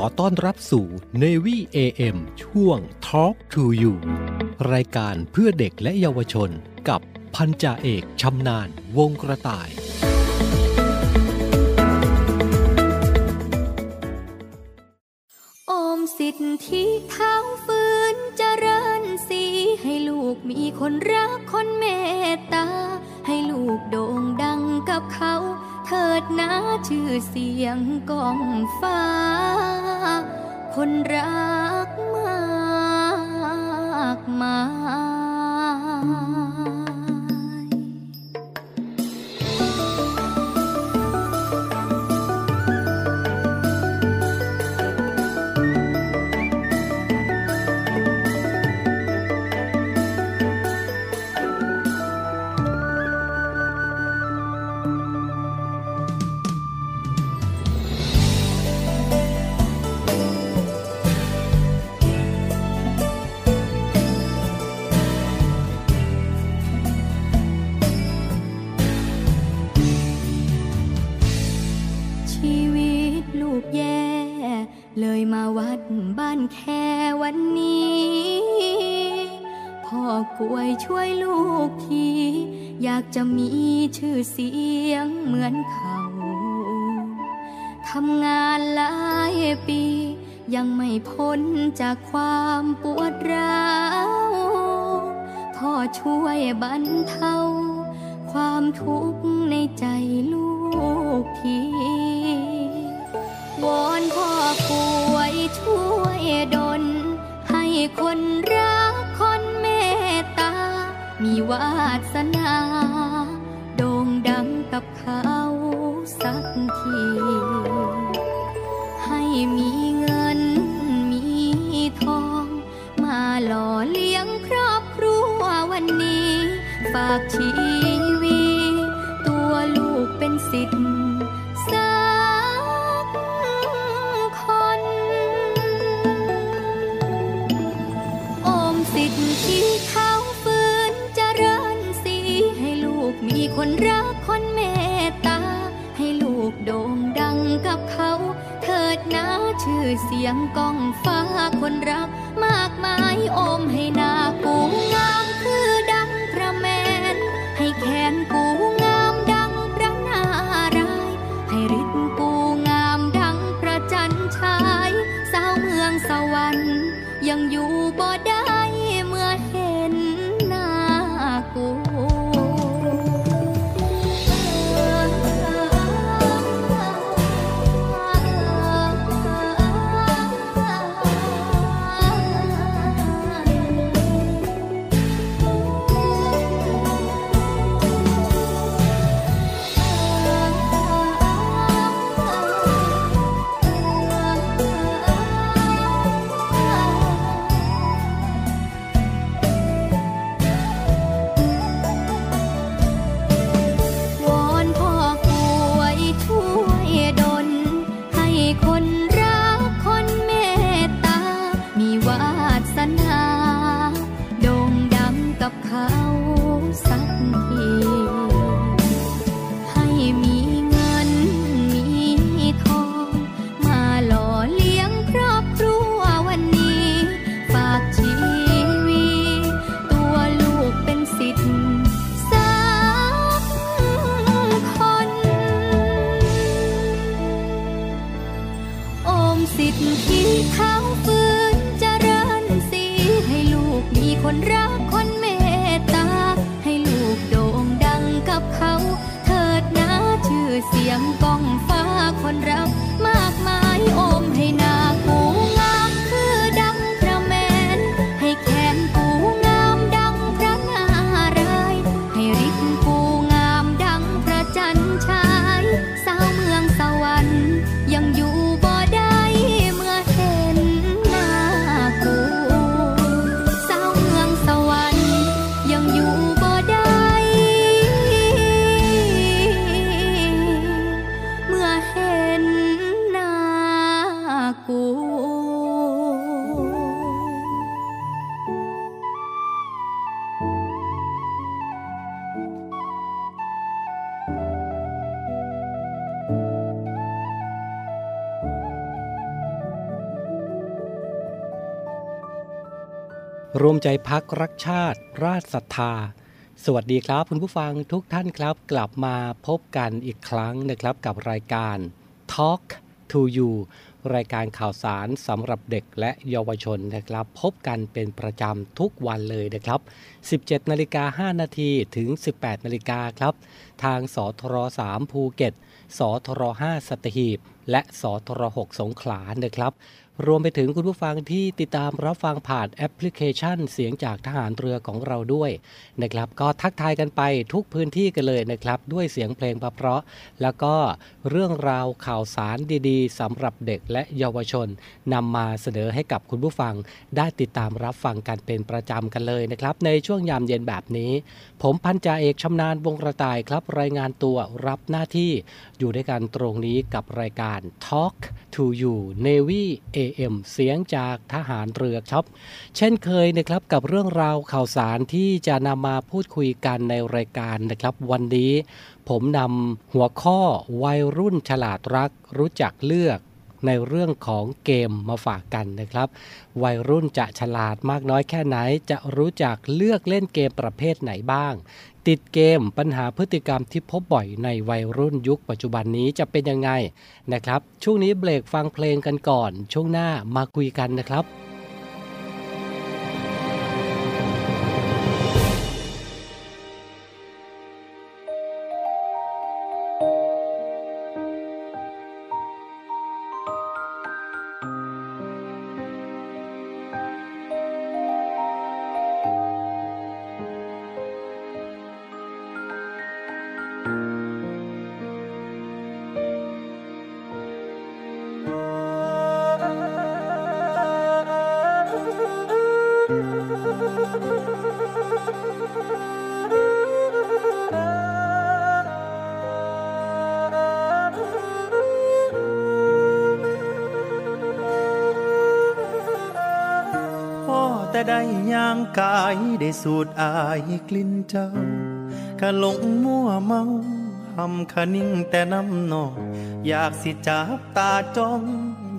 อต้อนรับสู่ Navy AM ช่วง Talk to You รายการเพื่อเด็กและเยาวชนกับพันจ่าเอกชำนาญวงกระต่าย โอมสิทธิเท้าฟื้นเจริญสีให้ลูกมีคนรักคนเมตตา ให้ลูกโด่งดังกับเขา เถิดนะชื่อเสียงกองฟ้า คนรักมากมาย พ้นจากความปวดร้าวพ่อช่วยบรรเทาความทุกข์ในใจลูกทีวอนพ่อป่วยช่วยดลให้คนรักคนเมตตา มีวาสนาากชีวิตตัวลูกเป็นสิทธิ์สักคน อมสิทธิ์ที่เขาฟื้นเจริญสีให้ลูกมีคนรักคนเมตตา ให้ลูกโด่งดังกับเขา เถิดนะชื่อเสียงก้องฟ้าคนรัก มากมายอมให้นา วมใจพักรักชาติ ราชศรัทธา สวัสดีครับ คุณผู้ฟังทุกท่านครับ กลับมาพบกันอีกครั้งนะครับกับรายการ Talk to You รายการข่าวสารสำหรับเด็กและเยาวชนนะครับ พบกันเป็นประจำทุกวันเลยนะครับ 17นาฬิกา5นาทีถึง 18นาฬิกาครับ ทางสทร3ภูเก็ตสทร5สัตหีบ และสทร6สงขลานะครับ รวมไปถึงคุณผู้ฟังที่ติดตามรับฟังผ่านแอปพลิเคชัน เสียงจากทหารเรือของเราด้วยนะครับ ก็ทักทายกันไปทุกพื้นที่กันเลยนะครับ ด้วยเสียงเพลงเพราะแล้วก็เรื่องราวข่าวสารดีๆสำหรับเด็กและเยาวชนนำมาเสนอให้กับคุณผู้ฟัง ได้ติดตามรับฟังกันเป็นประจำกันเลยนะครับ ในช่วงยามเย็นแบบนี้ ผมพันจ่าเอกชำนาญวงกระต่ายครับ รายงานตัวรับหน้าที่อยู่ด้วยกันตรงนี้กับรายการ Talk to You Navy AM เสียงจากทหารเรือครับ เช่นเคยนะครับกับเรื่องราวข่าวสารที่จะนำมาพูดคุยกันในรายการนะครับ วันนี้ผมนำหัวข้อวัยรุ่นฉลาดรักรู้จักเลือกในเรื่องของเกมมาฝากกันนะครับ วัยรุ่นจะฉลาดมากน้อยแค่ไหนจะรู้จักเลือกเล่นเกมประเภทไหนบ้าง ติดเกมปัญหาพฤติกรรมที่พบบ่อยในวัยรุ่นยุคปัจจุบันนี้จะเป็นยังไงนะครับ ช่วงนี้เบรกฟังเพลงกันก่อน ช่วงหน้ามาคุยกันนะครับ สูดอายกลิ่นเจ้าก็หลงมั่วเมาหำคนิ่งแต่น้ำนองอยากสิจับตาจ้อง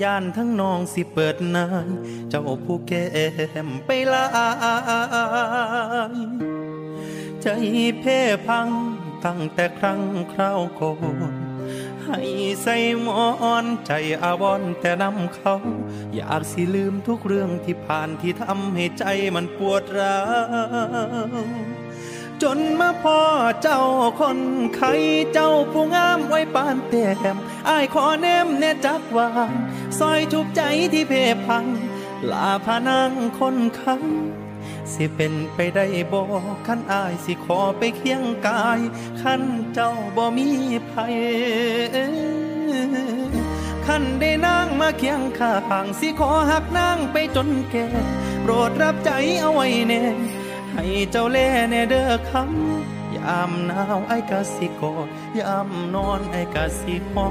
ย่านทั้งนองสิเปิดนายเจ้าผู้แก้มไปลายใจเพ่พังตั้งแต่ครั้งคราวก่อน ให้ใส่หมอนใจอาวรแต่นำเขา อยากสิลืมทุกเรื่องที่ผ่านที่ทำให้ใจมันปวดร้าวจนมาพ่อเจ้าคนไข้เจ้าผู้งามไว้ปานแต้มอายขอแนมแน่จักวางซอยทุกใจที่เพพังลาพานังคนคัง สิเป็นไปได้บ่ขันอายสิขอไปเคียงกายขันเจ้าบ่มีภัยขันได้นางมาเคียงข้างสิขอหักนางไปจนแก่โปรดรับใจเอาไว้แน่ให้เจ้าแลแน่เด้อคำยามหนาวไอ้กะสิกอดยามนอนไอ้กะสิหอ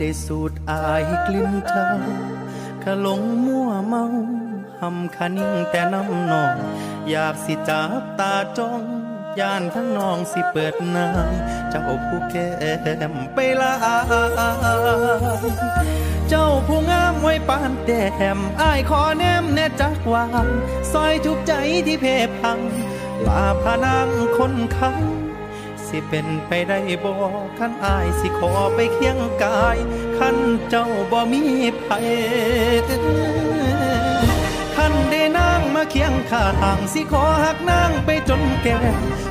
ได้สูดอายกลิ่นเจ้าขลงมั่วเมาหำคันิ่งแต่น้ำนอง อยากสิจับตาจ้องย่านทั้งนองสิเปิดนายเจ้าผู้แก้มไปลาเจ้าผู้งามไว้ปานแต้มอายขอแนมแน่จักวางซอยทุกใจที่เพพังลาพานังคนคัง สิเป็นไปได้บ่ขันอายสิขอไปเคียงกายขันเจ้าบ่มีภัยขันได้นางมาเคียงข้างสิขอหักนางไปจนแก่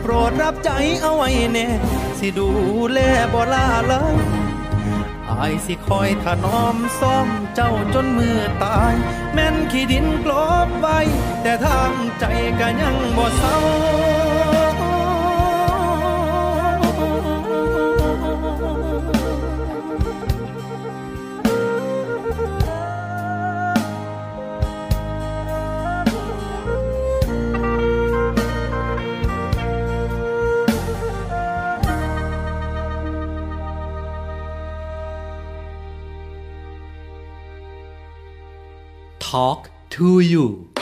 โปรดรับใจเอาไว้แน่สิดูแลบ่ลาเลยอายสิคอยถนอมซ่อมเจ้าจนมือตาย แม่นขี้ดินกลบไว้ แต่ทางใจก็ยังบ่เศร้า Talk to you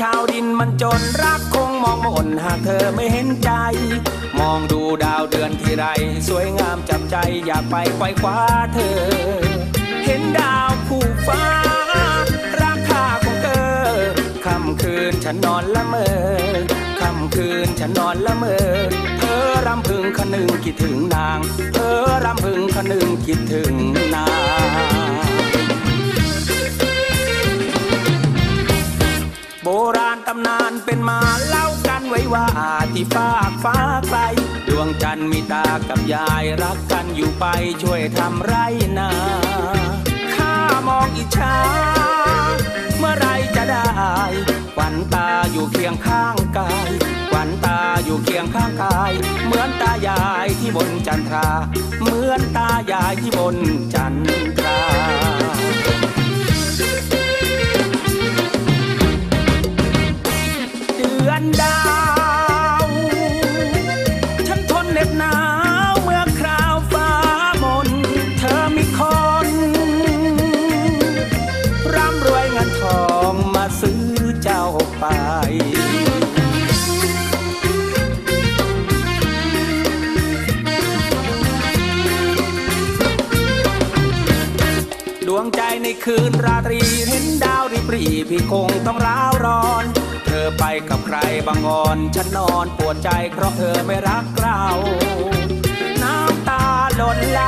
ชาวดินมันจนรักคงมองมนหากเธอไม่เห็นใจ มองดูดาวเดือนที่ไร สวยงามจับใจอยากไปไขว้คว้าเธอ เห็นดาวผู้ฟ้า ราคาของเธอค่ำคืนฉันนอนละเมอค่ำคืนฉันนอนละเมอเธอรำพึงคนึงคิดถึงนาง เธอรำพึงคนึงคิดถึงนาง โบราณตำนานเป็นมาเล่ากันไว้ว่าที่ฟากฟ้าไกลดวงจันทร์มีตากับยายรักกันอยู่ไปช่วยทำไรนาข้ามองอิจฉาเมื่อไรจะได้ควันตาอยู่เคียงข้างกายควันตาอยู่เคียงข้างกาย เหมือนตายายที่บนจันทรา เหมือนตายายที่บนจันทรา ดือนดาว ฉันทนเหน็บหนาวเมื่อคราวฟ้ามน เธอมีคนร่ำรวยเงินทองมาซื้อเจ้าไปดวงใจในคืนราตรีเห็นดาวริบรีพี่คงต้องร้าวร้อน อไปกับใครบางงอนฉันนอนปวดใจเพราะเธอไม่รักเรา น้ำตาหล่นไหล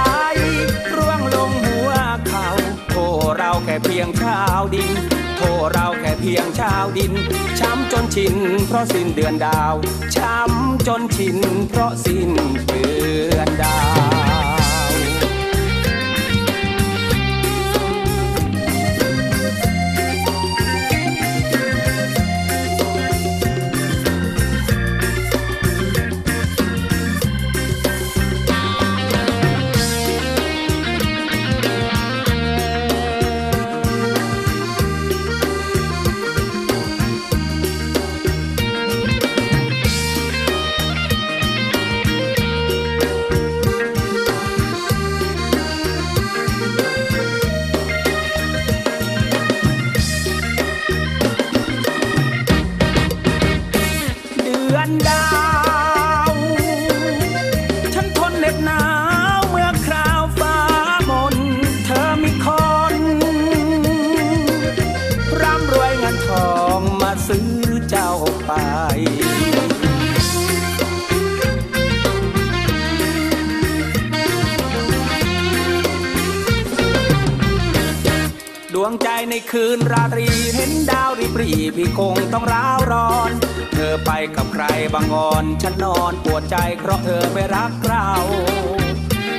ร่วงลงหัวเขาโทเราแค่เพียงชาวดินโทเราแค่เพียงชาวดิน ช้ำจนชินเพราะสิ้นเดือนดาว ช้ำจนชินเพราะสิ้นเดือนดาว อนฉันนอนปวดใจเพราะเธอไม่รักเรา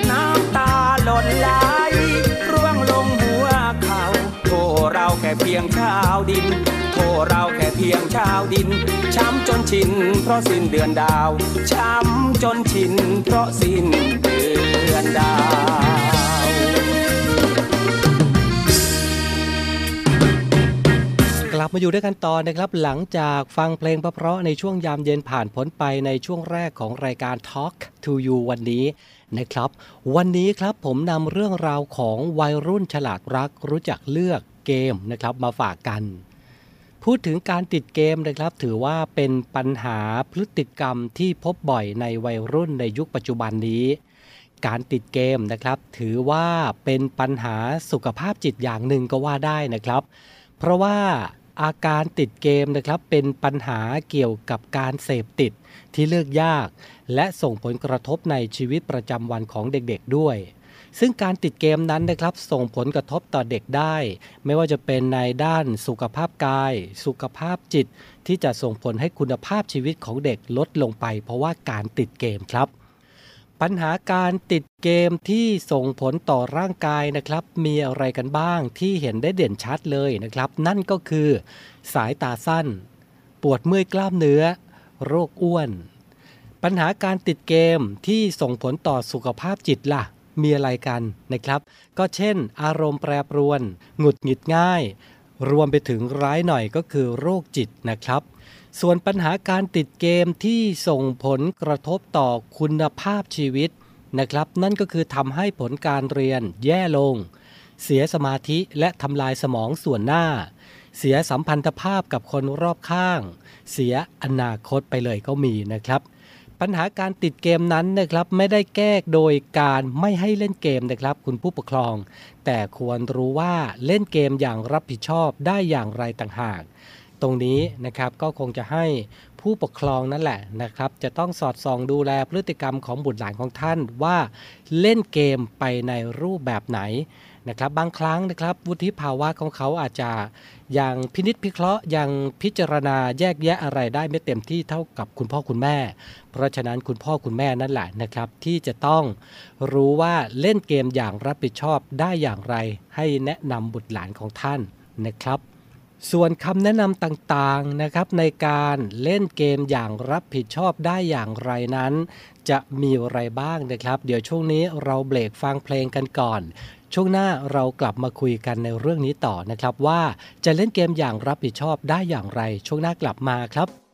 น้ำตาหล่นไหลร่วงลงหัวเขาโทเราแค่เพียงชาวดินโทเราแค่เพียงชาวดิน ช้ำจนชินเพราะสิ้นเดือนดาว ช้ำจนชินเพราะสิ้นเดือนดาว ลับมาอยู่ด้วยกันต่อนะครับหลังจากฟังเพลงเพราะๆในช่วงยามเย็นผ่านพ้นไปในช่วงแรกของรายการ Talk to You วันนี้นะครับ วันนี้ครับผมนำเรื่องราวของวัยรุ่นฉลาดรักรู้จักเลือกเกมนะครับมาฝากกัน พูดถึงการติดเกมนะครับ ถือว่าเป็นปัญหาพฤติกรรมที่พบบ่อยในวัยรุ่นในยุคปัจจุบันนี้ การติดเกมนะครับ ถือว่าเป็นปัญหาสุขภาพจิตอย่างหนึ่งก็ว่าได้นะครับ เพราะว่า อาการติดเกมนะครับเป็นปัญหาเกี่ยวกับการเสพติดที่เลือกยาก และส่งผลกระทบในชีวิตประจำวันของเด็กๆด้วย ซึ่งการติดเกมนั้นนะครับ ส่งผลกระทบต่อเด็กได้ ไม่ว่าจะเป็นในด้านสุขภาพกาย สุขภาพจิต ที่จะส่งผลให้คุณภาพชีวิตของเด็กลดลงไป เพราะว่าการติดเกมครับ ปัญหาการติดเกมที่ส่งผลต่อร่างกายนะครับ มีอะไรกันบ้างที่เห็นได้เด่นชัดเลยนะครับ นั่นก็คือ สายตาสั้น ปวดเมื่อยกล้ามเนื้อ โรคอ้วน ปัญหาการติดเกมที่ส่งผลต่อสุขภาพจิตล่ะ มีอะไรกันนะครับ ก็เช่น อารมณ์แปรปรวน หงุดหงิดง่าย รวมไปถึงร้ายหน่อยก็คือโรคจิตนะครับ ส่วนปัญหาการติดเกมที่ส่งผลกระทบต่อคุณภาพชีวิตนะครับ นั่นก็คือทำให้ผลการเรียนแย่ลง เสียสมาธิและทำลายสมองส่วนหน้า เสียสัมพันธภาพกับคนรอบข้าง เสียอนาคตไปเลยก็มีนะครับ ปัญหาการติดเกมนั้นนะครับไม่ได้แก้โดยการไม่ให้เล่นเกมนะครับ คุณผู้ปกครอง แต่ควรรู้ว่าเล่นเกมอย่างรับผิดชอบได้อย่างไรต่างหาก ตรงนี้นะครับก็คงจะให้ผู้ปกครองนั่นแหละนะครับ จะต้องสอดส่องดูแลพฤติกรรมของบุตรหลานของท่านว่าเล่นเกมไปในรูปแบบไหนนะครับบางครั้งนะครับวุฒิภาวะของเขาอาจจะยังพินิษพิเคราะห์ยังพิจารณาแยกแยะอะไรได้ไม่เต็มที่เท่ากับคุณพ่อคุณแม่ เพราะฉะนั้นคุณพ่อคุณแม่นั่นแหละนะครับที่จะต้องรู้ว่าเล่นเกมอย่างรับผิดชอบได้อย่างไร ให้แนะนำบุตรหลานของท่านนะครับ ส่วนคำแนะนำต่างๆนะครับในการเล่นเกมอย่างรับผิดชอบได้อย่างไรนั้น จะมีอะไรบ้างนะครับ เดี๋ยวช่วงนี้เราเบรกฟังเพลงกันก่อน ช่วงหน้าเรากลับมาคุยกันในเรื่องนี้ต่อนะครับว่าจะเล่นเกมอย่างรับผิดชอบได้อย่างไร ช่วงหน้ากลับมาครับ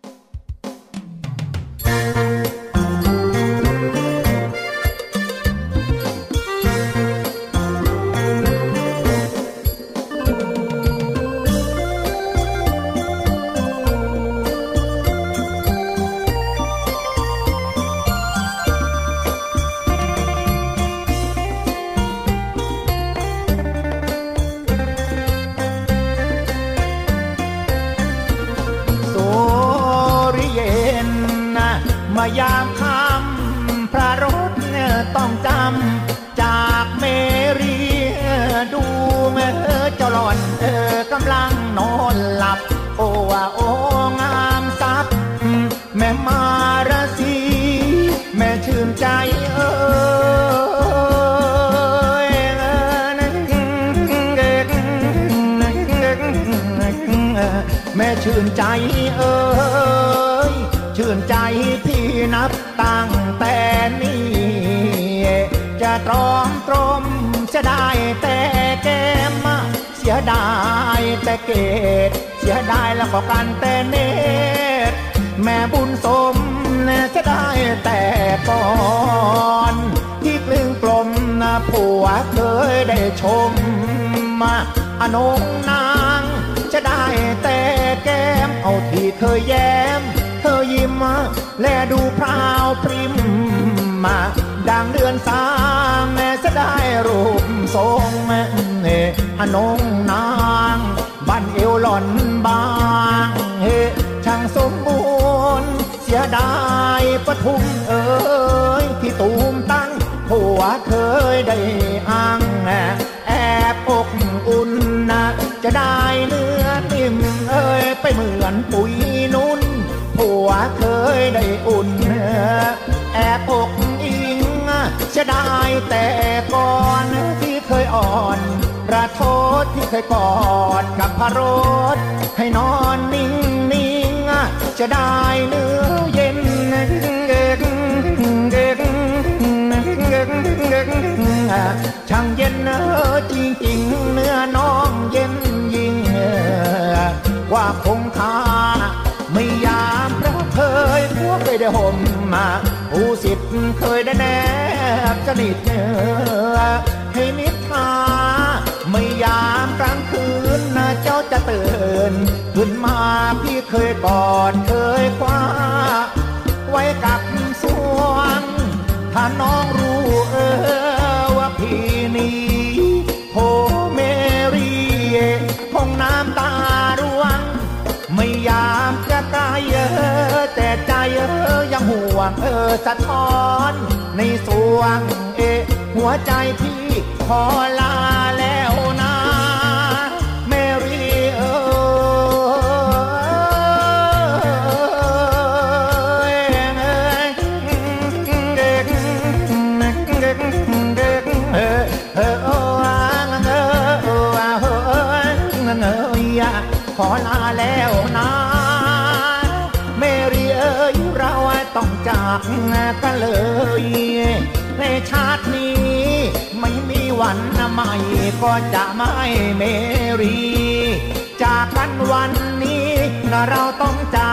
เกต เสียดายแล้วก็กันแต่เนตรแม่บุญสมจะได้แต่ก่อนที่กลึงกลมนะผัวเคยได้ชมมาอนงนางจะได้แต่แก้มเอาที่เคยแย้ม เธอยิ้มมาแลดูพราวพริมมาดังเดือนสางแม่จะได้รูปทรงเออนงนาง บันเอวหล่อนบางเฮช่างสมบูรณ์ เสียดายปทุมเอ๋ยที่ตูมตั้งผัวเคยได้อ้างแอบอกอุ่นนะจะได้เนื้อนิ่มเอ้ยไปเหมือนปุ๋ยนุ่นผัวเคยได้อุ่นแอบอกอิงจะได้แต่ก่อนที่เคยอ่อน ประโทษที่เคยกอดกับพระรถให้นอนนิ่งนิ่งจะได้เนื้อเย็นช่างเย็นเนอจริงจริงๆเนื้อน้องเย็นยิ่งว่าคงคาไม่ยามพระเคยพวกเคยได้ห่มมาผู้สิทธิ์เคยได้แนบสนิทเนื้อให้นิทรา ไม่ยามกลางคืนนะเจ้าจะตื่นขึ้นมาพี่เคยกอดเคยคว้า ไว้กับสวง ถ้าน้องรู้เออว่าพี่นี้โฮเมรีคงน้ำตาร่วง ไม่ยามจะกายเออแต่ใจเออยังห่วงเออสะท้อน ในสวงเอหัวใจพี่ ขอลาแล้วนะเมรี่เอขอลาแล้วนะเมรี่เอ้ยเราต้องจากกันเลยในชาตินี้ไม่มี วันใหม่ก็จะไม่เมรี จากกันวันนี้เราต้องจาก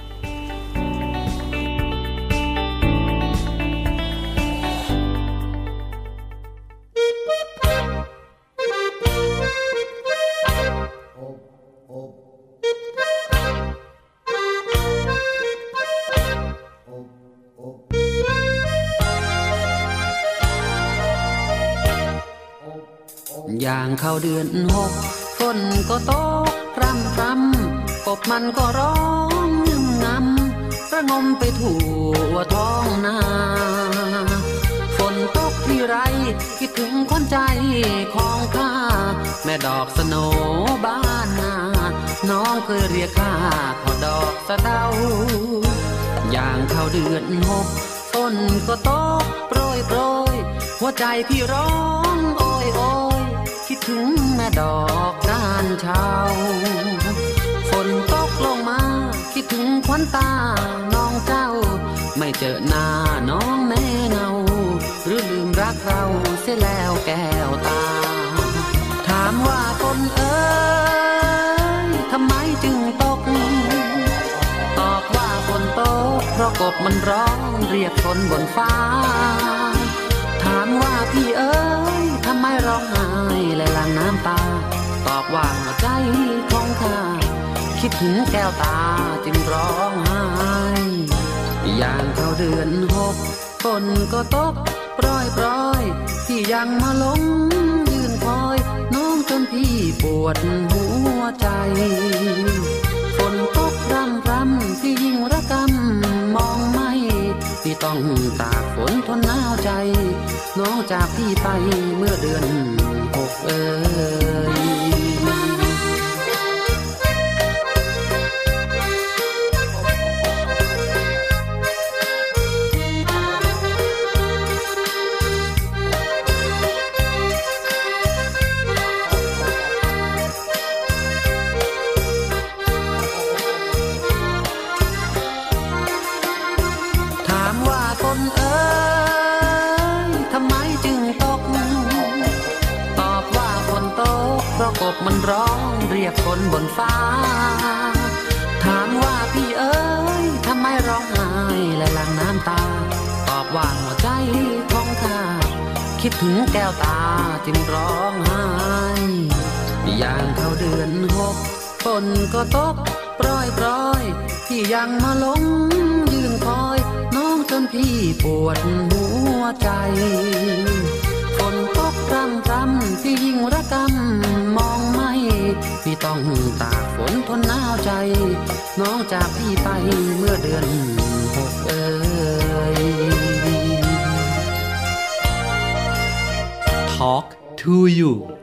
เข้าเดือนหกฝนก็ตกพรำพรำกบมันก็ร้องงำระงมไปทั่วท้องนาฝนตกที่ไรคิดถึงคนใจของข้า แม่ดอกสโนบ้านนาน้องเคยเรียกข้าขอดอกสะเดาอย่างเข้าเดือนหกฝนก็ตกโปรยโปรยหัวใจพี่ร้องโอยโอย ถึงแม่ดอกก้านเช้าฝนตกลงมา คิดถึงควันตาน้องเจ้า ไม่เจอหน้าน้องแน่เงา หรือลืมรักเราเสียแล้วแก้วตา ถามว่าฝนเอ๋ยทำไมจึงตก ตอบว่าฝนตกเพราะกบมันร้องเรียกฝนบนฟ้า ว่าพี่เอ๋ยทำไมร้องไห้และหลั่งน้ำตา ตอบว่าหัวใจของข้าคิดถึงแก้วตาจึงร้องไห้อย่างเข้าเดือนหกฝนก็ตกปรยปรยที่ยังมาหลงยืนคอย น้องจนพี่ปวดหัวใจ นตกรำรำที่ยิ่งระกำมองไม่ที่ต้องตากฝนทนหนาวใจ น้องจากพี่ไปเมื่อเดือนหกเอ่ย บนฟ้า ถามว่าพี่เอ๋ยทำไมร้องไห้และหลั่งน้ำตา ตอบว่าหัวใจของข้าคิดถึงแก้วตาจึงร้องไห้ย่างเข้าเดือนหกฝนก็ตกปร้อยปรอยพี่ยังมาหลงยืนคอย น้องจนพี่ปวดหัวใจ กรรมกรรมที่ยิ่งระกรรมมองไม่พี่ต้องตากฝนทนหนาวใจ น้องจากพี่ไปเมื่อเดือนหกเอ่ย Talk to you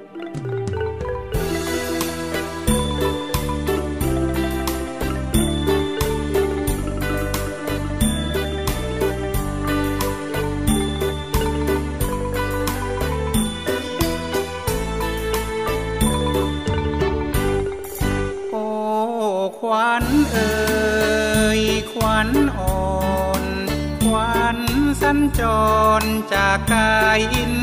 จากกายอิน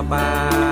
Bye.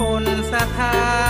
คนสถา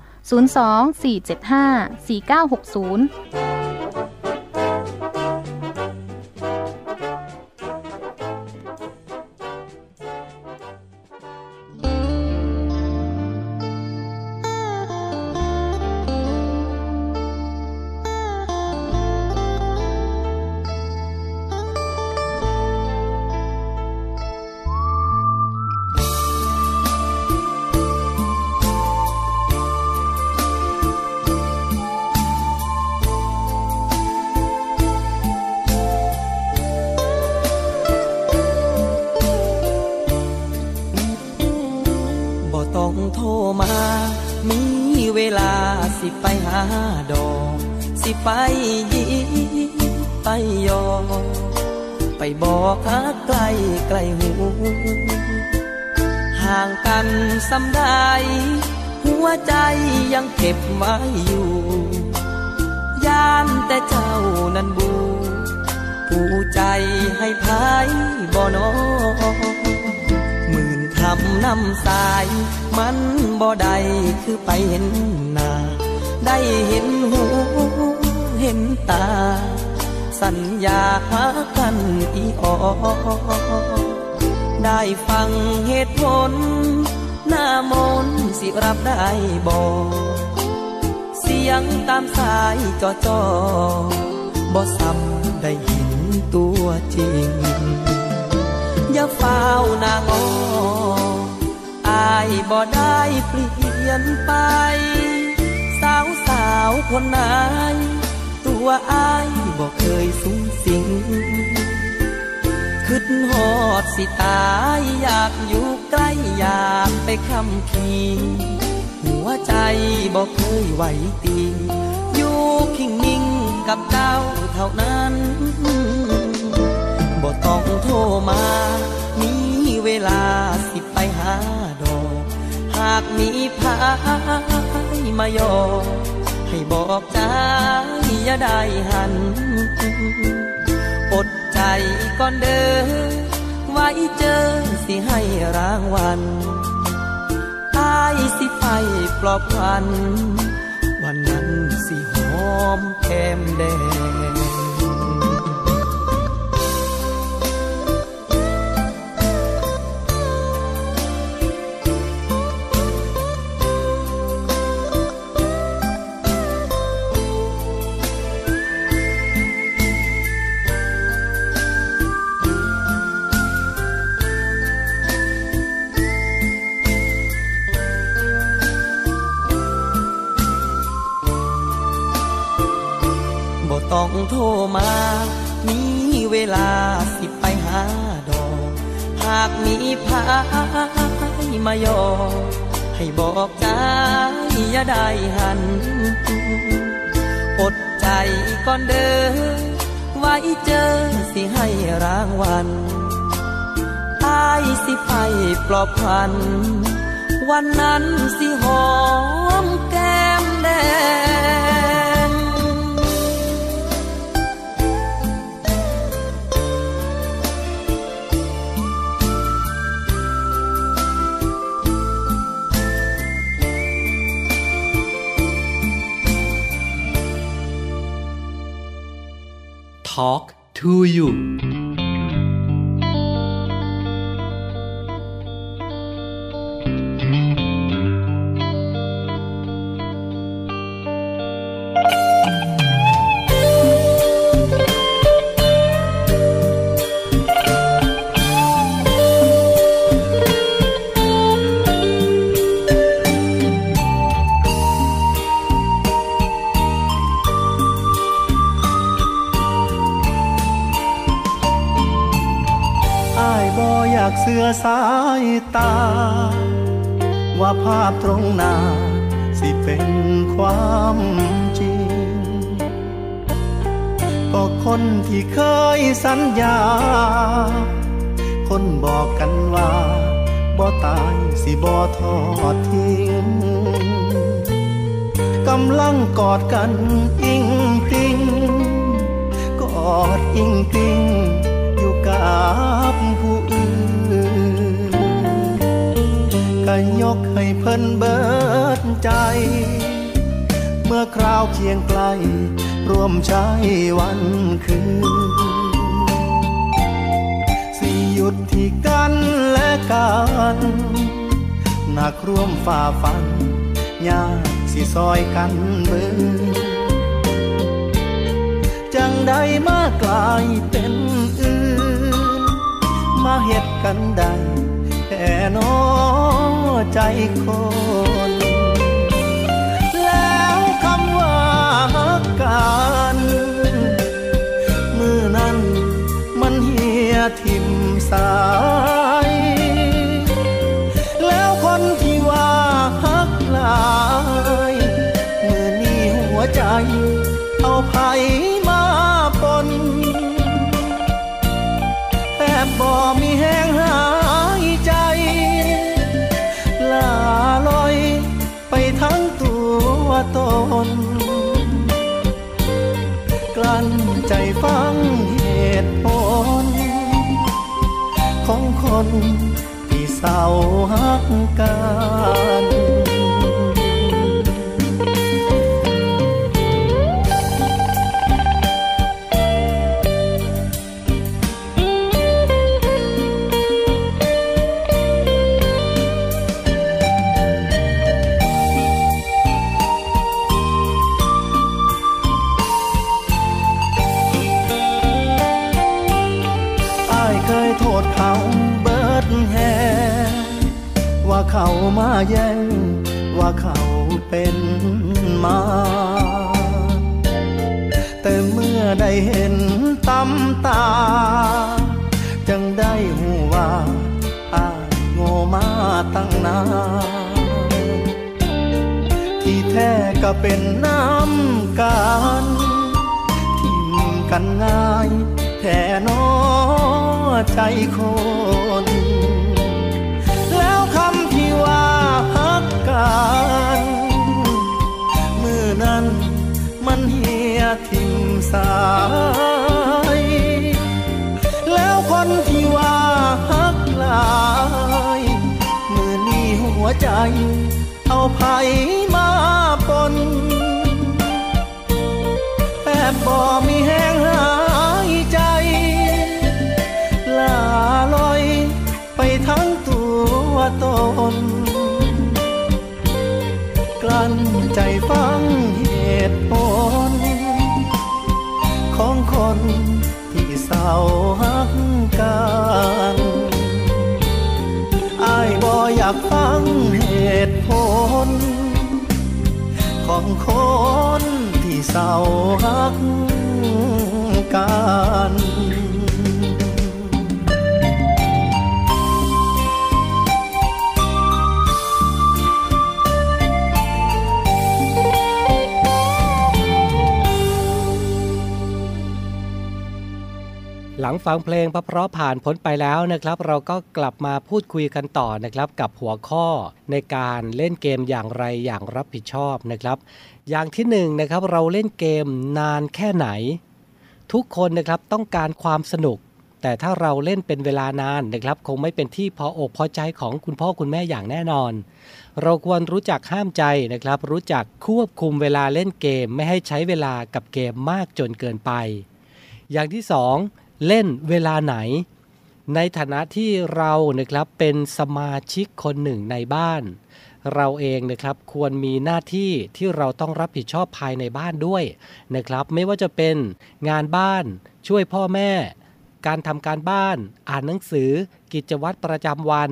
02 475 4960 สำได้หัวใจยังเก็บไว้อยู่ ยานแต่เจ้านั้นบู ผู้ใจให้พายบ่นอหมื่นคำนำสาย มันบ่ได้คือไปเห็นหน้าได้เห็นหูเห็นตา สัญญาหากันอีออได้ฟังเหตุผล หน้ามนสิรับได้บอกเสียงตามสายจอจอบซ้ำได้เห็นตัวจริง อย่าเฝ้านางออายบ่ได้เปลี่ยนไป สาวสาวคนไหนตัวอายบอเคยสูงสิง ขึ้นหอดสิตายอยากอยู่ ใกล้อยากไปคำคีหัวใจบอกเคยไหวตีอยู่คิงนิ่งกับเจ้าเท่านั้นบ่ต้องโทรมามีเวลาสิไปหาดอกหากมีพายมายอให้บอกใจอย่าได้หันอดใจก่อนเด้อ ไว้เจอสิให้รางวัลตายสิไปปลอบพัน วันนั้นสิหอมแก้มแดง องโทรมา มีเวลาสิไปหาดอกหากมีพายมายอ ให้บอกใจอย่าได้หัน อดใจก่อนเด้อไว้เจอสิให้รางวัลอายสิไปปลอบพัน วันนั้นสิหอมแก้มแดง Talk to you รงนาสิเป็นความจริง ก็คนที่เคยสัญญา คนบอกกันว่าบ่ตายสิบ่ทอดทิ้งกำลังกอดกันอิงติงกอดอิงติงอยู่กับผู้อื่นก็ยก เพิ่นเบิดใจ เมื่อคราวเคียงไกล ร่วมใช้วันคืนสิหยุดที่กันและกันหนักร่วมฝ่าฟันยากสิซอยกันเบิดจังใดมากลายเป็นอื่น มาเฮ็ดกันได้แค่นอ ใจคน แล้วคำว่าฮักกันมือนั้นมันเหียทิมสาย แล้วคนที่ว่าฮักหลาย มือนี้หัวใจเอาไผ น ที่เศร้าหักกัน ใจคน แล้วคำที่ว่าฮักกันเมื่อนั้นมันเหียทิมสายแล้วคนที่ว่าฮักลายมือนี้หัวใจ เอาไผมาปนแอบบ่มีแห้ ที่เศ ฟังเพลงเพราะผ่านพ้นไปแล้วนะครับ เราก็กลับมาพูดคุยกันต่อนะครับกับหัวข้อในการเล่นเกมอย่างไรอย่างรับผิดชอบนะครับ อย่างที่หนึ่งนะครับเราเล่นเกมนานแค่ไหน ทุกคนนะครับต้องการความสนุก แต่ถ้าเราเล่นเป็นเวลานานนะครับ คงไม่เป็นที่พออกพอใจของคุณพ่อคุณแม่อย่างแน่นอน เราควรรู้จักห้ามใจนะครับ รู้จักควบคุมเวลาเล่นเกมไม่ให้ใช้เวลากับเกมมากจนเกินไปอย่างที่สอง เล่นเวลาไหน ในฐานะที่เรานะครับเป็นสมาชิกคนหนึ่งในบ้าน เราเองนะครับควรมีหน้าที่ที่เราต้องรับผิดชอบภายในบ้านด้วยนะครับ ไม่ว่าจะเป็นงานบ้านช่วยพ่อแม่ การทำการบ้าน อ่านหนังสือ กิจวัตรประจำวัน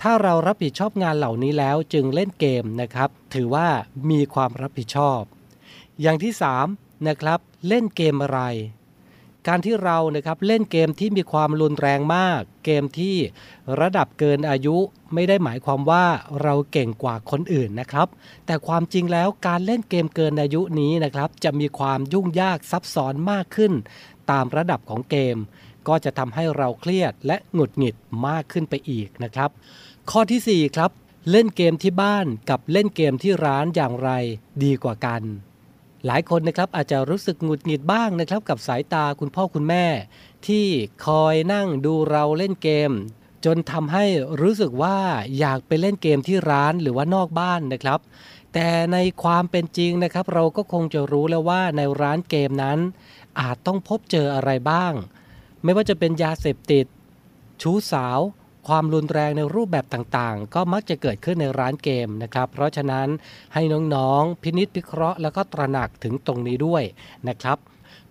ถ้าเรารับผิดชอบงานเหล่านี้แล้วจึงเล่นเกมนะครับ ถือว่ามีความรับผิดชอบ อย่างที่ 3 นะครับ เล่นเกมอะไร การที่เรานะครับเล่นเกมที่มีความรุนแรงมาก เกมที่ระดับเกินอายุไม่ได้หมายความว่าเราเก่งกว่าคนอื่นนะครับ แต่ความจริงแล้วการเล่นเกมเกินอายุนี้นะครับ จะมีความยุ่งยากซับซ้อนมากขึ้น ตามระดับของเกม ก็จะทำให้เราเครียดและหงุดหงิดมากขึ้นไปอีกนะครับ ข้อที่ 4 ครับ เล่นเกมที่บ้านกับเล่นเกมที่ร้านอย่างไรดีกว่ากัน หลายคนนะครับอาจจะรู้สึกหงุดหงิดบ้างนะครับกับสายตาคุณพ่อคุณแม่ ที่คอยนั่งดูเราเล่นเกม จนทำให้รู้สึกว่าอยากไปเล่นเกมที่ร้านหรือว่านอกบ้านนะครับ แต่ในความเป็นจริงนะครับ เราก็คงจะรู้แล้วว่าในร้านเกมนั้น อาจต้องพบเจออะไรบ้าง ไม่ว่าจะเป็นยาเสพติด ชู้สาว ความรุนแรงในรูปแบบต่างๆ ก็มักจะเกิดขึ้นในร้านเกมนะครับ เพราะฉะนั้นให้น้องๆ พินิจพิเคราะห์แล้วก็ตระหนักถึงตรงนี้ด้วยนะครับ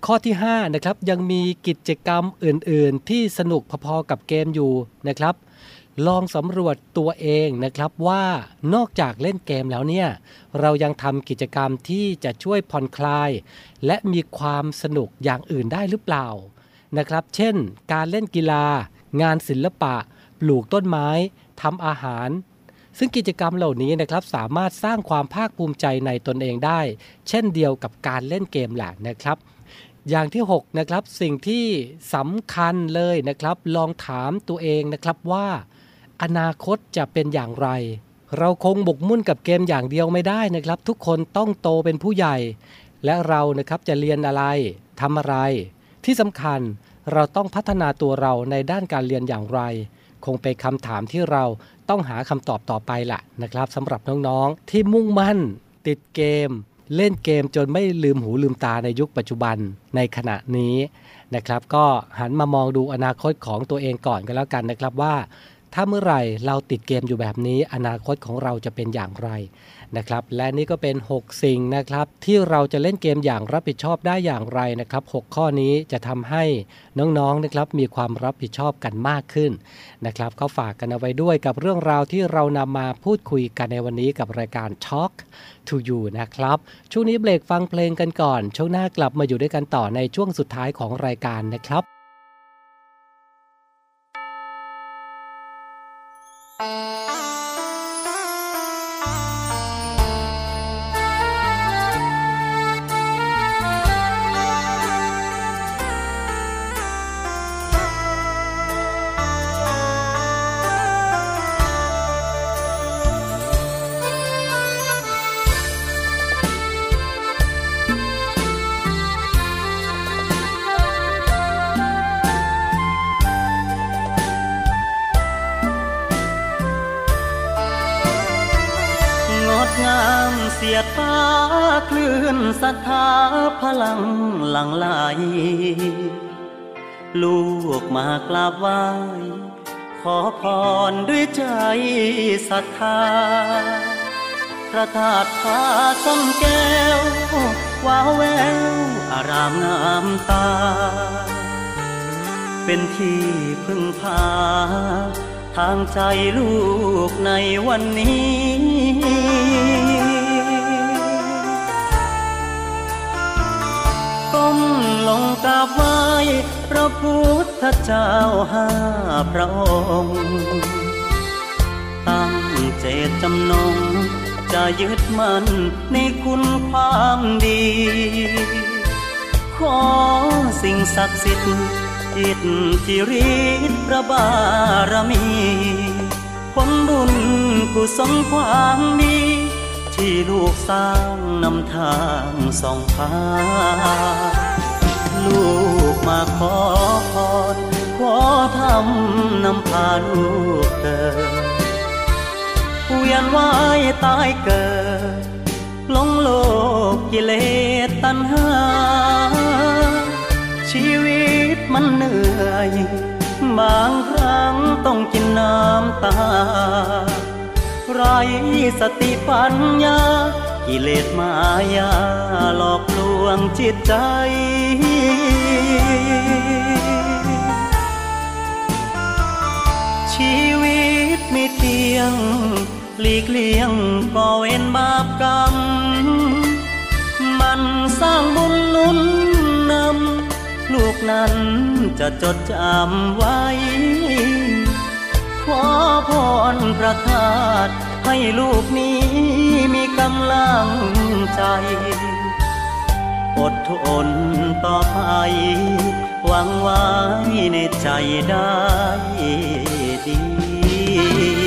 ข้อที่5นะครับยังมีกิจกรรมอื่นๆ ที่สนุกพอๆกับเกมอยู่นะครับ ลองสำรวจตัวเองนะครับว่านอกจากเล่นเกมแล้วเนี่ยเรายังทำกิจกรรมที่จะช่วยผ่อนคลาย และมีความสนุกอย่างอื่นได้หรือเปล่านะครับ เช่น การเล่นกีฬา งานศิลปะ ลูกต้นไม้ทำอาหาร ซึ่งกิจกรรมเหล่านี้นะครับสามารถสร้างความภาคภูมิใจในตนเองได้ เช่นเดียวกับการเล่นเกมแหละนะครับอย่างที่6นะครับสิ่งที่สำคัญเลยนะครับ ลองถามตัวเองนะครับว่า อนาคตจะเป็นอย่างไร เราคงบกมุ่นกับเกมอย่างเดียวไม่ได้นะครับ ทุกคนต้องโตเป็นผู้ใหญ่ และเรานะครับจะเรียนอะไรทำอะไร ที่สำคัญเราต้องพัฒนาตัวเราในด้านการเรียนอย่างไร คงเป็นคำถามที่เราต้องหาคำตอบต่อไปละนะครับสำหรับน้องๆ ที่มุ่งมั่น ติดเกม เล่นเกมจนไม่ลืมหูลืมตาในยุคปัจจุบันในขณะนี้นะครับ ก็หันมามองดูอนาคตของตัวเองก่อนก็แล้วกันนะครับว่า ถ้าเมื่อไหร่เราติดเกมอยู่แบบนี้อนาคตของเราจะเป็นอย่างไร นะครับและนี่ก็เป็น 6 สิ่งนะครับที่เราจะเล่นเกมอย่างรับผิดชอบได้อย่างไรนะครับ 6 ข้อนี้จะทำให้น้องๆนะครับมีความรับผิดชอบกันมากขึ้นนะครับก็ฝากกันเอาไว้ด้วยกับเรื่องราวที่เรานำมาพูดคุยกันในวันนี้กับรายการ Talk to You นะครับช่วงนี้เบรกฟังเพลงกันก่อน ช่วงหน้ากลับมาอยู่ด้วยกันต่อในช่วงสุดท้ายของรายการนะครับง พลังหลั่งไหล ลูกมากราบไหว้ ขอพรด้วยใจศรัทธา พระธาตุพาส้มแก้ว ว้าวแววอารามงามตา เป็นที่พึ่งพา ทางใจลูกในวันนี้ ก้มลงกราบไหว้พระพุทธเจ้าห้าพระองค์ตั้งเจตจำนง จะยึดมั่นในคุณความดี ขอสิ่งศักดิ์สิทธิ์อิทธิฤทธิ์พระบารมีผลบุญกุศลความดี ที่ลูกสร้างนำทางส่องพาลูกมาขอพรขอทำนำพาลูกเกิดเวียนว่ายตายเกิดหลงโลกกิเลสตัณหา ชีวิตมันเหนื่อย บางครั้งต้องกินน้ำตา ไรสติปัญญา กิเลสมายาหลอกลวงจิตใจ ชีวิตไม่เที่ยง หลีกเลี่ยงก่อเวรบาปกรรม มันสร้างบุญนุนนำ ลูกนั้นจะจดจำไว้ ขอพรพระธาตุให้ลูกนี้มีกำลังใจ อดทนต่อไปหวังไว้ในใจได้ดี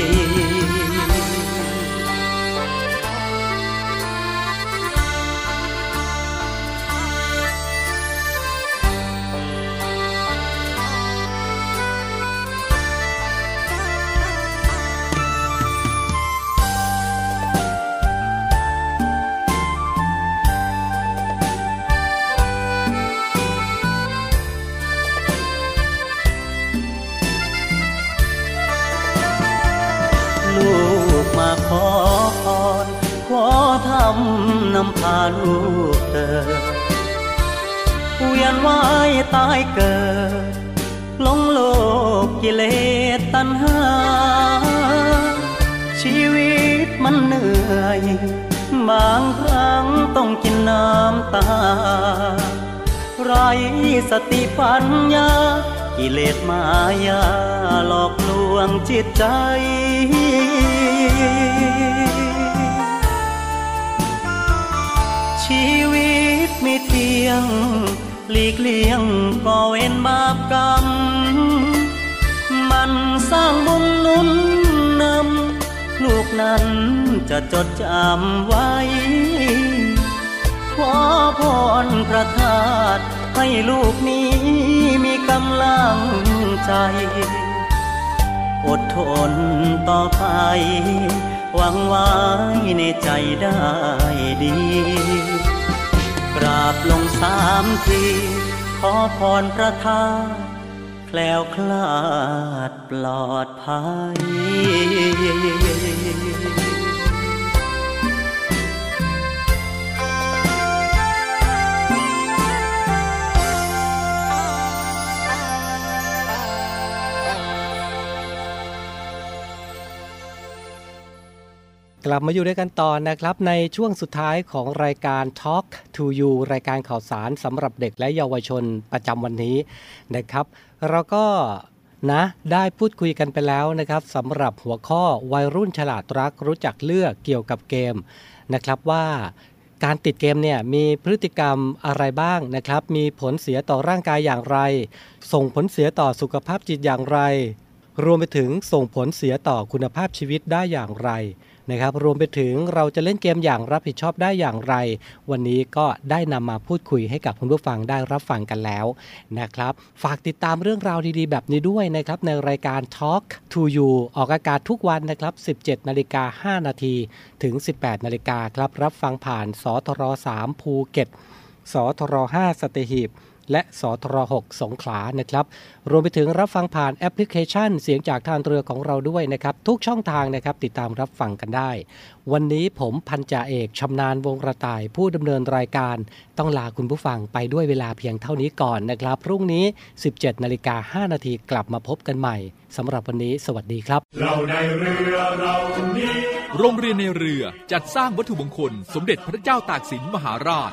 ำนำพาลูกเธอเวียนว่ายตายเกิดลงโลกกิเลสตัณหา ชีวิตมันเหนื่อย บางครั้งต้องกินน้ำตา ไรสติปัญญา กิเลสมายาหลอกลวงจิตใจ ชีวิตไมีเพียง หลีกเลี่ยงก่อเวรบาปกรรม มันสร้างบุญนุนนำลูกนั้นจะจดจำไว้ ขอพรพระธาตุให้ลูกนี้มีกำลังใจ อดทนต่อไป หวังไว้ในใจได้ดี กราบลงสามที ขอพรประทานแคล้วคลาดปลอดภัย กลับมาอยู่ด้วยกันต่อนะครับ ในช่วงสุดท้ายของรายการ Talk to You รายการข่าวสารสำหรับเด็กและเยาวชนประจำวันนี้นะครับ เราก็นะได้พูดคุยกันไปแล้วนะครับสำหรับหัวข้อวัยรุ่นฉลาดรักรู้จักเลือกเกี่ยวกับเกมนะครับว่าการติดเกมเนี่ยมีพฤติกรรมอะไรบ้างนะครับ มีผลเสียต่อร่างกายอย่างไร ส่งผลเสียต่อสุขภาพจิตอย่างไร รวมไปถึงส่งผลเสียต่อคุณภาพชีวิตได้อย่างไร นะครับ รวมไปถึงเราจะเล่นเกมอย่างรับผิดชอบได้อย่างไร วันนี้ก็ได้นำมาพูดคุยให้กับคุณผู้ฟังได้รับฟังกันแล้วนะครับ ฝากติดตามเรื่องราวดีๆ แบบนี้ด้วยนะครับในรายการ Talk to You ออกอากาศทุกวันนะครับ 17นาฬิกา5นาทีถึง 18นาฬิกาครับรับฟังผ่านสทร3ภูเก็ตสทร5สเตหีบ และสทร6สงขลานะครับ รวมไปถึงรับฟังผ่านแอปพลิเคชัน เสียงจากทางเรือของเราด้วยนะครับ ทุกช่องทางนะครับติดตามรับฟังกันได้ วันนี้ผมพันจ่าเอกชำนาญวงกระต่ายผู้ดำเนินรายการ ต้องลาคุณผู้ฟังไปด้วยเวลาเพียงเท่านี้ก่อนนะครับพรุ่งนี้ 17นาฬิกา5นาทีกลับมาพบกันใหม่สำหรับวันนี้สวัสดีครับ เราในเรือเรานี้โรงเรียนในเรือจัดสร้างวัตถุมงคล สมเด็จพระเจ้าตากสินมหาราช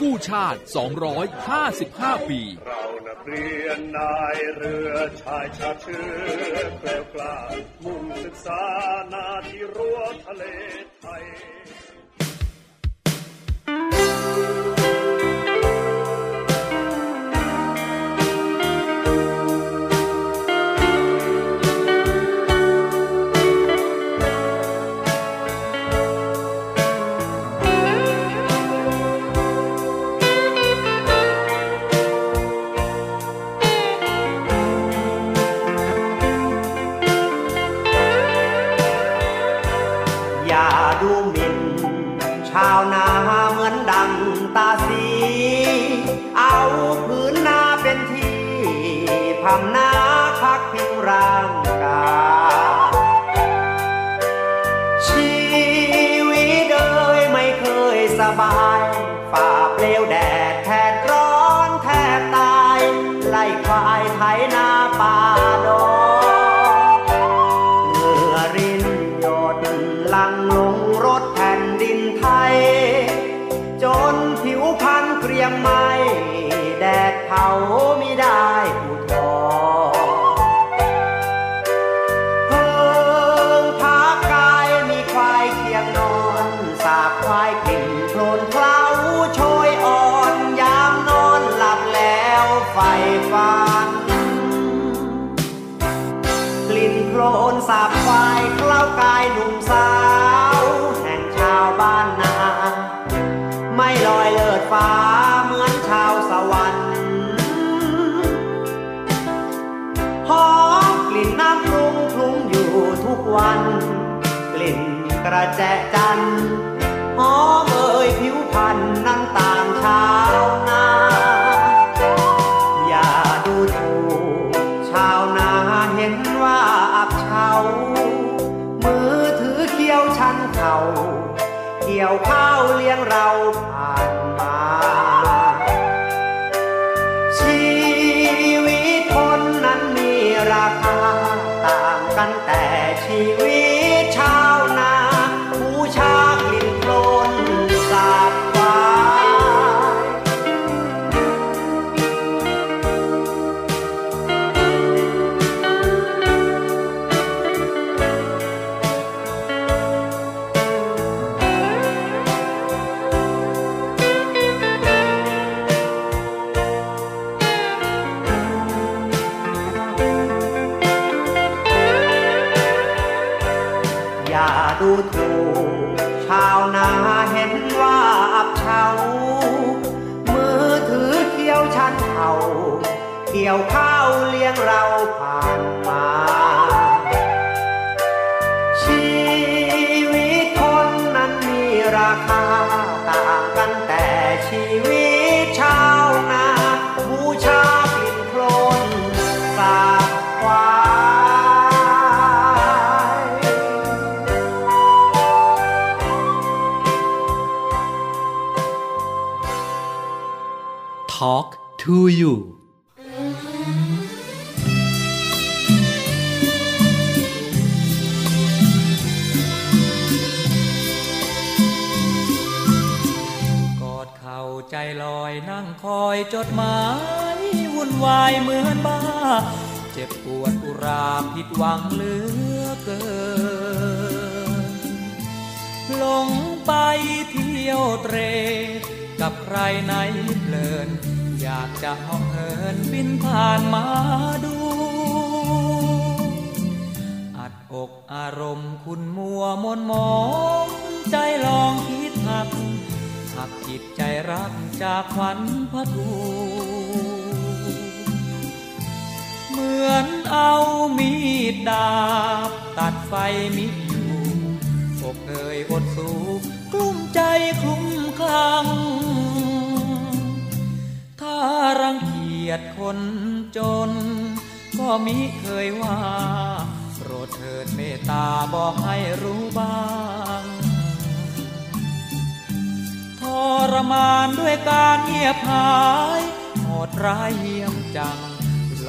กู้ชาติ 255 ปี เรานักเรียนนายเรือชายชาเชื้อแกล้วกล้ามุ่งศึกษานาที่รั้วทะเลไทย วายเหมือนบ้า เจ็บปวดอุราผิดหวังเหลือเกินหลงไปเที่ยวเตร กับใครไหนเพลิน อยากจะเหาะเหินบินผ่านมาดู อัดอกอารมณ์คุณมัวมนมองใจลองคิดหักหักจิตใจรักจากขวัญพระทู มือนเอามีดดาบ ตัดไฟมิดอยู่อกเอ่ยอดสูกลุ้มใจคลุ้มคลั่งถ้ารังเกียจคนจน ก็มิเคยว่าโปรดเถิดเมตตาบอกให้รู้บ้างทรมานด้วยการเงียบหายโหดร้ายเหี้ยมจัง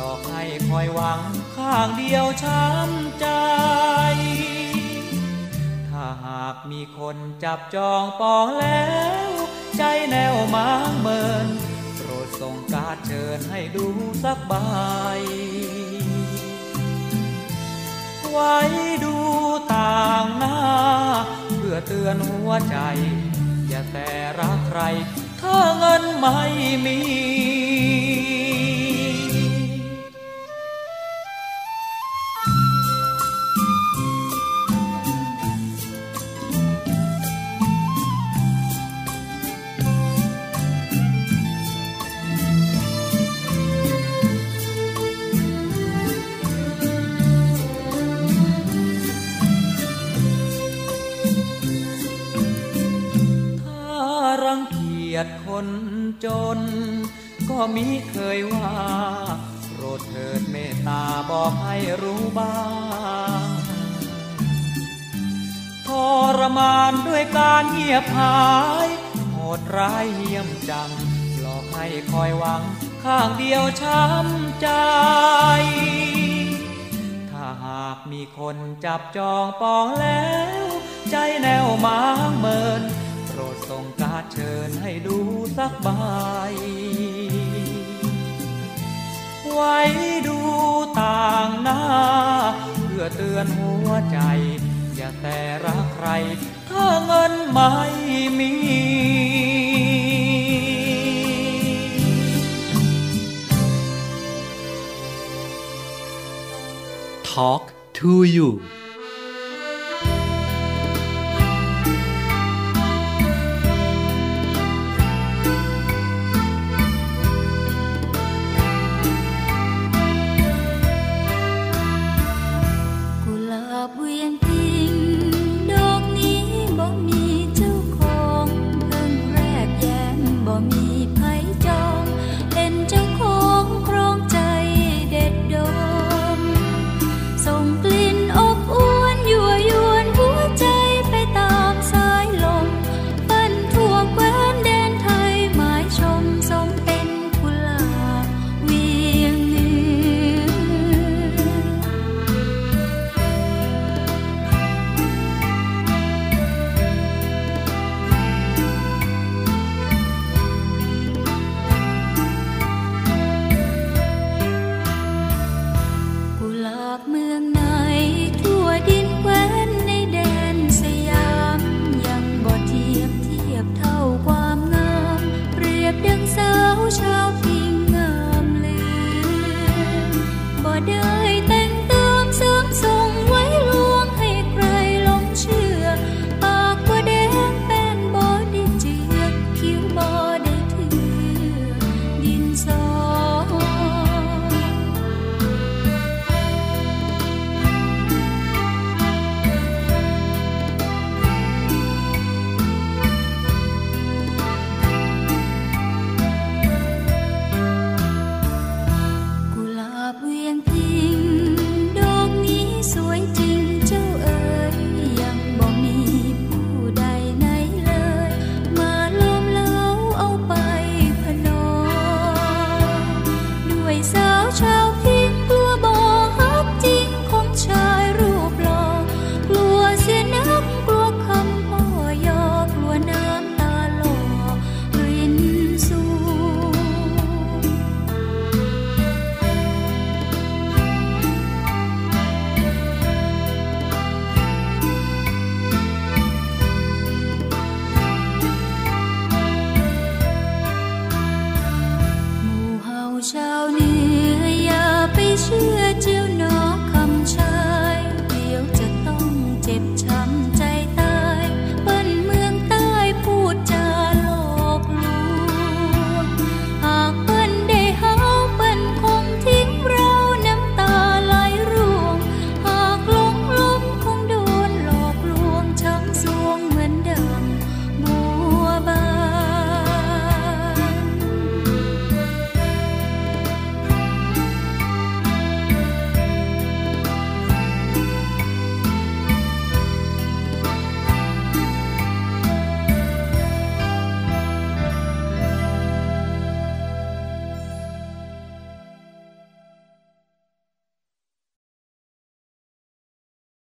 อกให้คอยหวังข้างเดียวช้ำใจ ถ้าหากมีคนจับจองปองแล้ว ใจแนวมางเมินโปรดส่งการดเชิญให้ดูสักใบไว้ดูต่างหน้า เพื่อเตือนหัวใจ อย่าแต่รักใคร ถ้าเงินไม่มี คนจน ก็มิเคยว่าโปรดเถิดเมตตาบอกให้รู้บ้างทรมานด้วยการเงียบหายโหดร้ายเยี่ยมจังหลอกให้คอยหวังข้างเดียวช้ำใจ ถ้าหากมีคนจับจองปองแล้ว ใจแนวมางเมิน ดส่งการเชิญให้ดูสักใบไว้ดูต่างหน้า เพื่อเตือนหัวใจ อย่าแต่รักใคร ถ้าเงินไม่มี Talk to you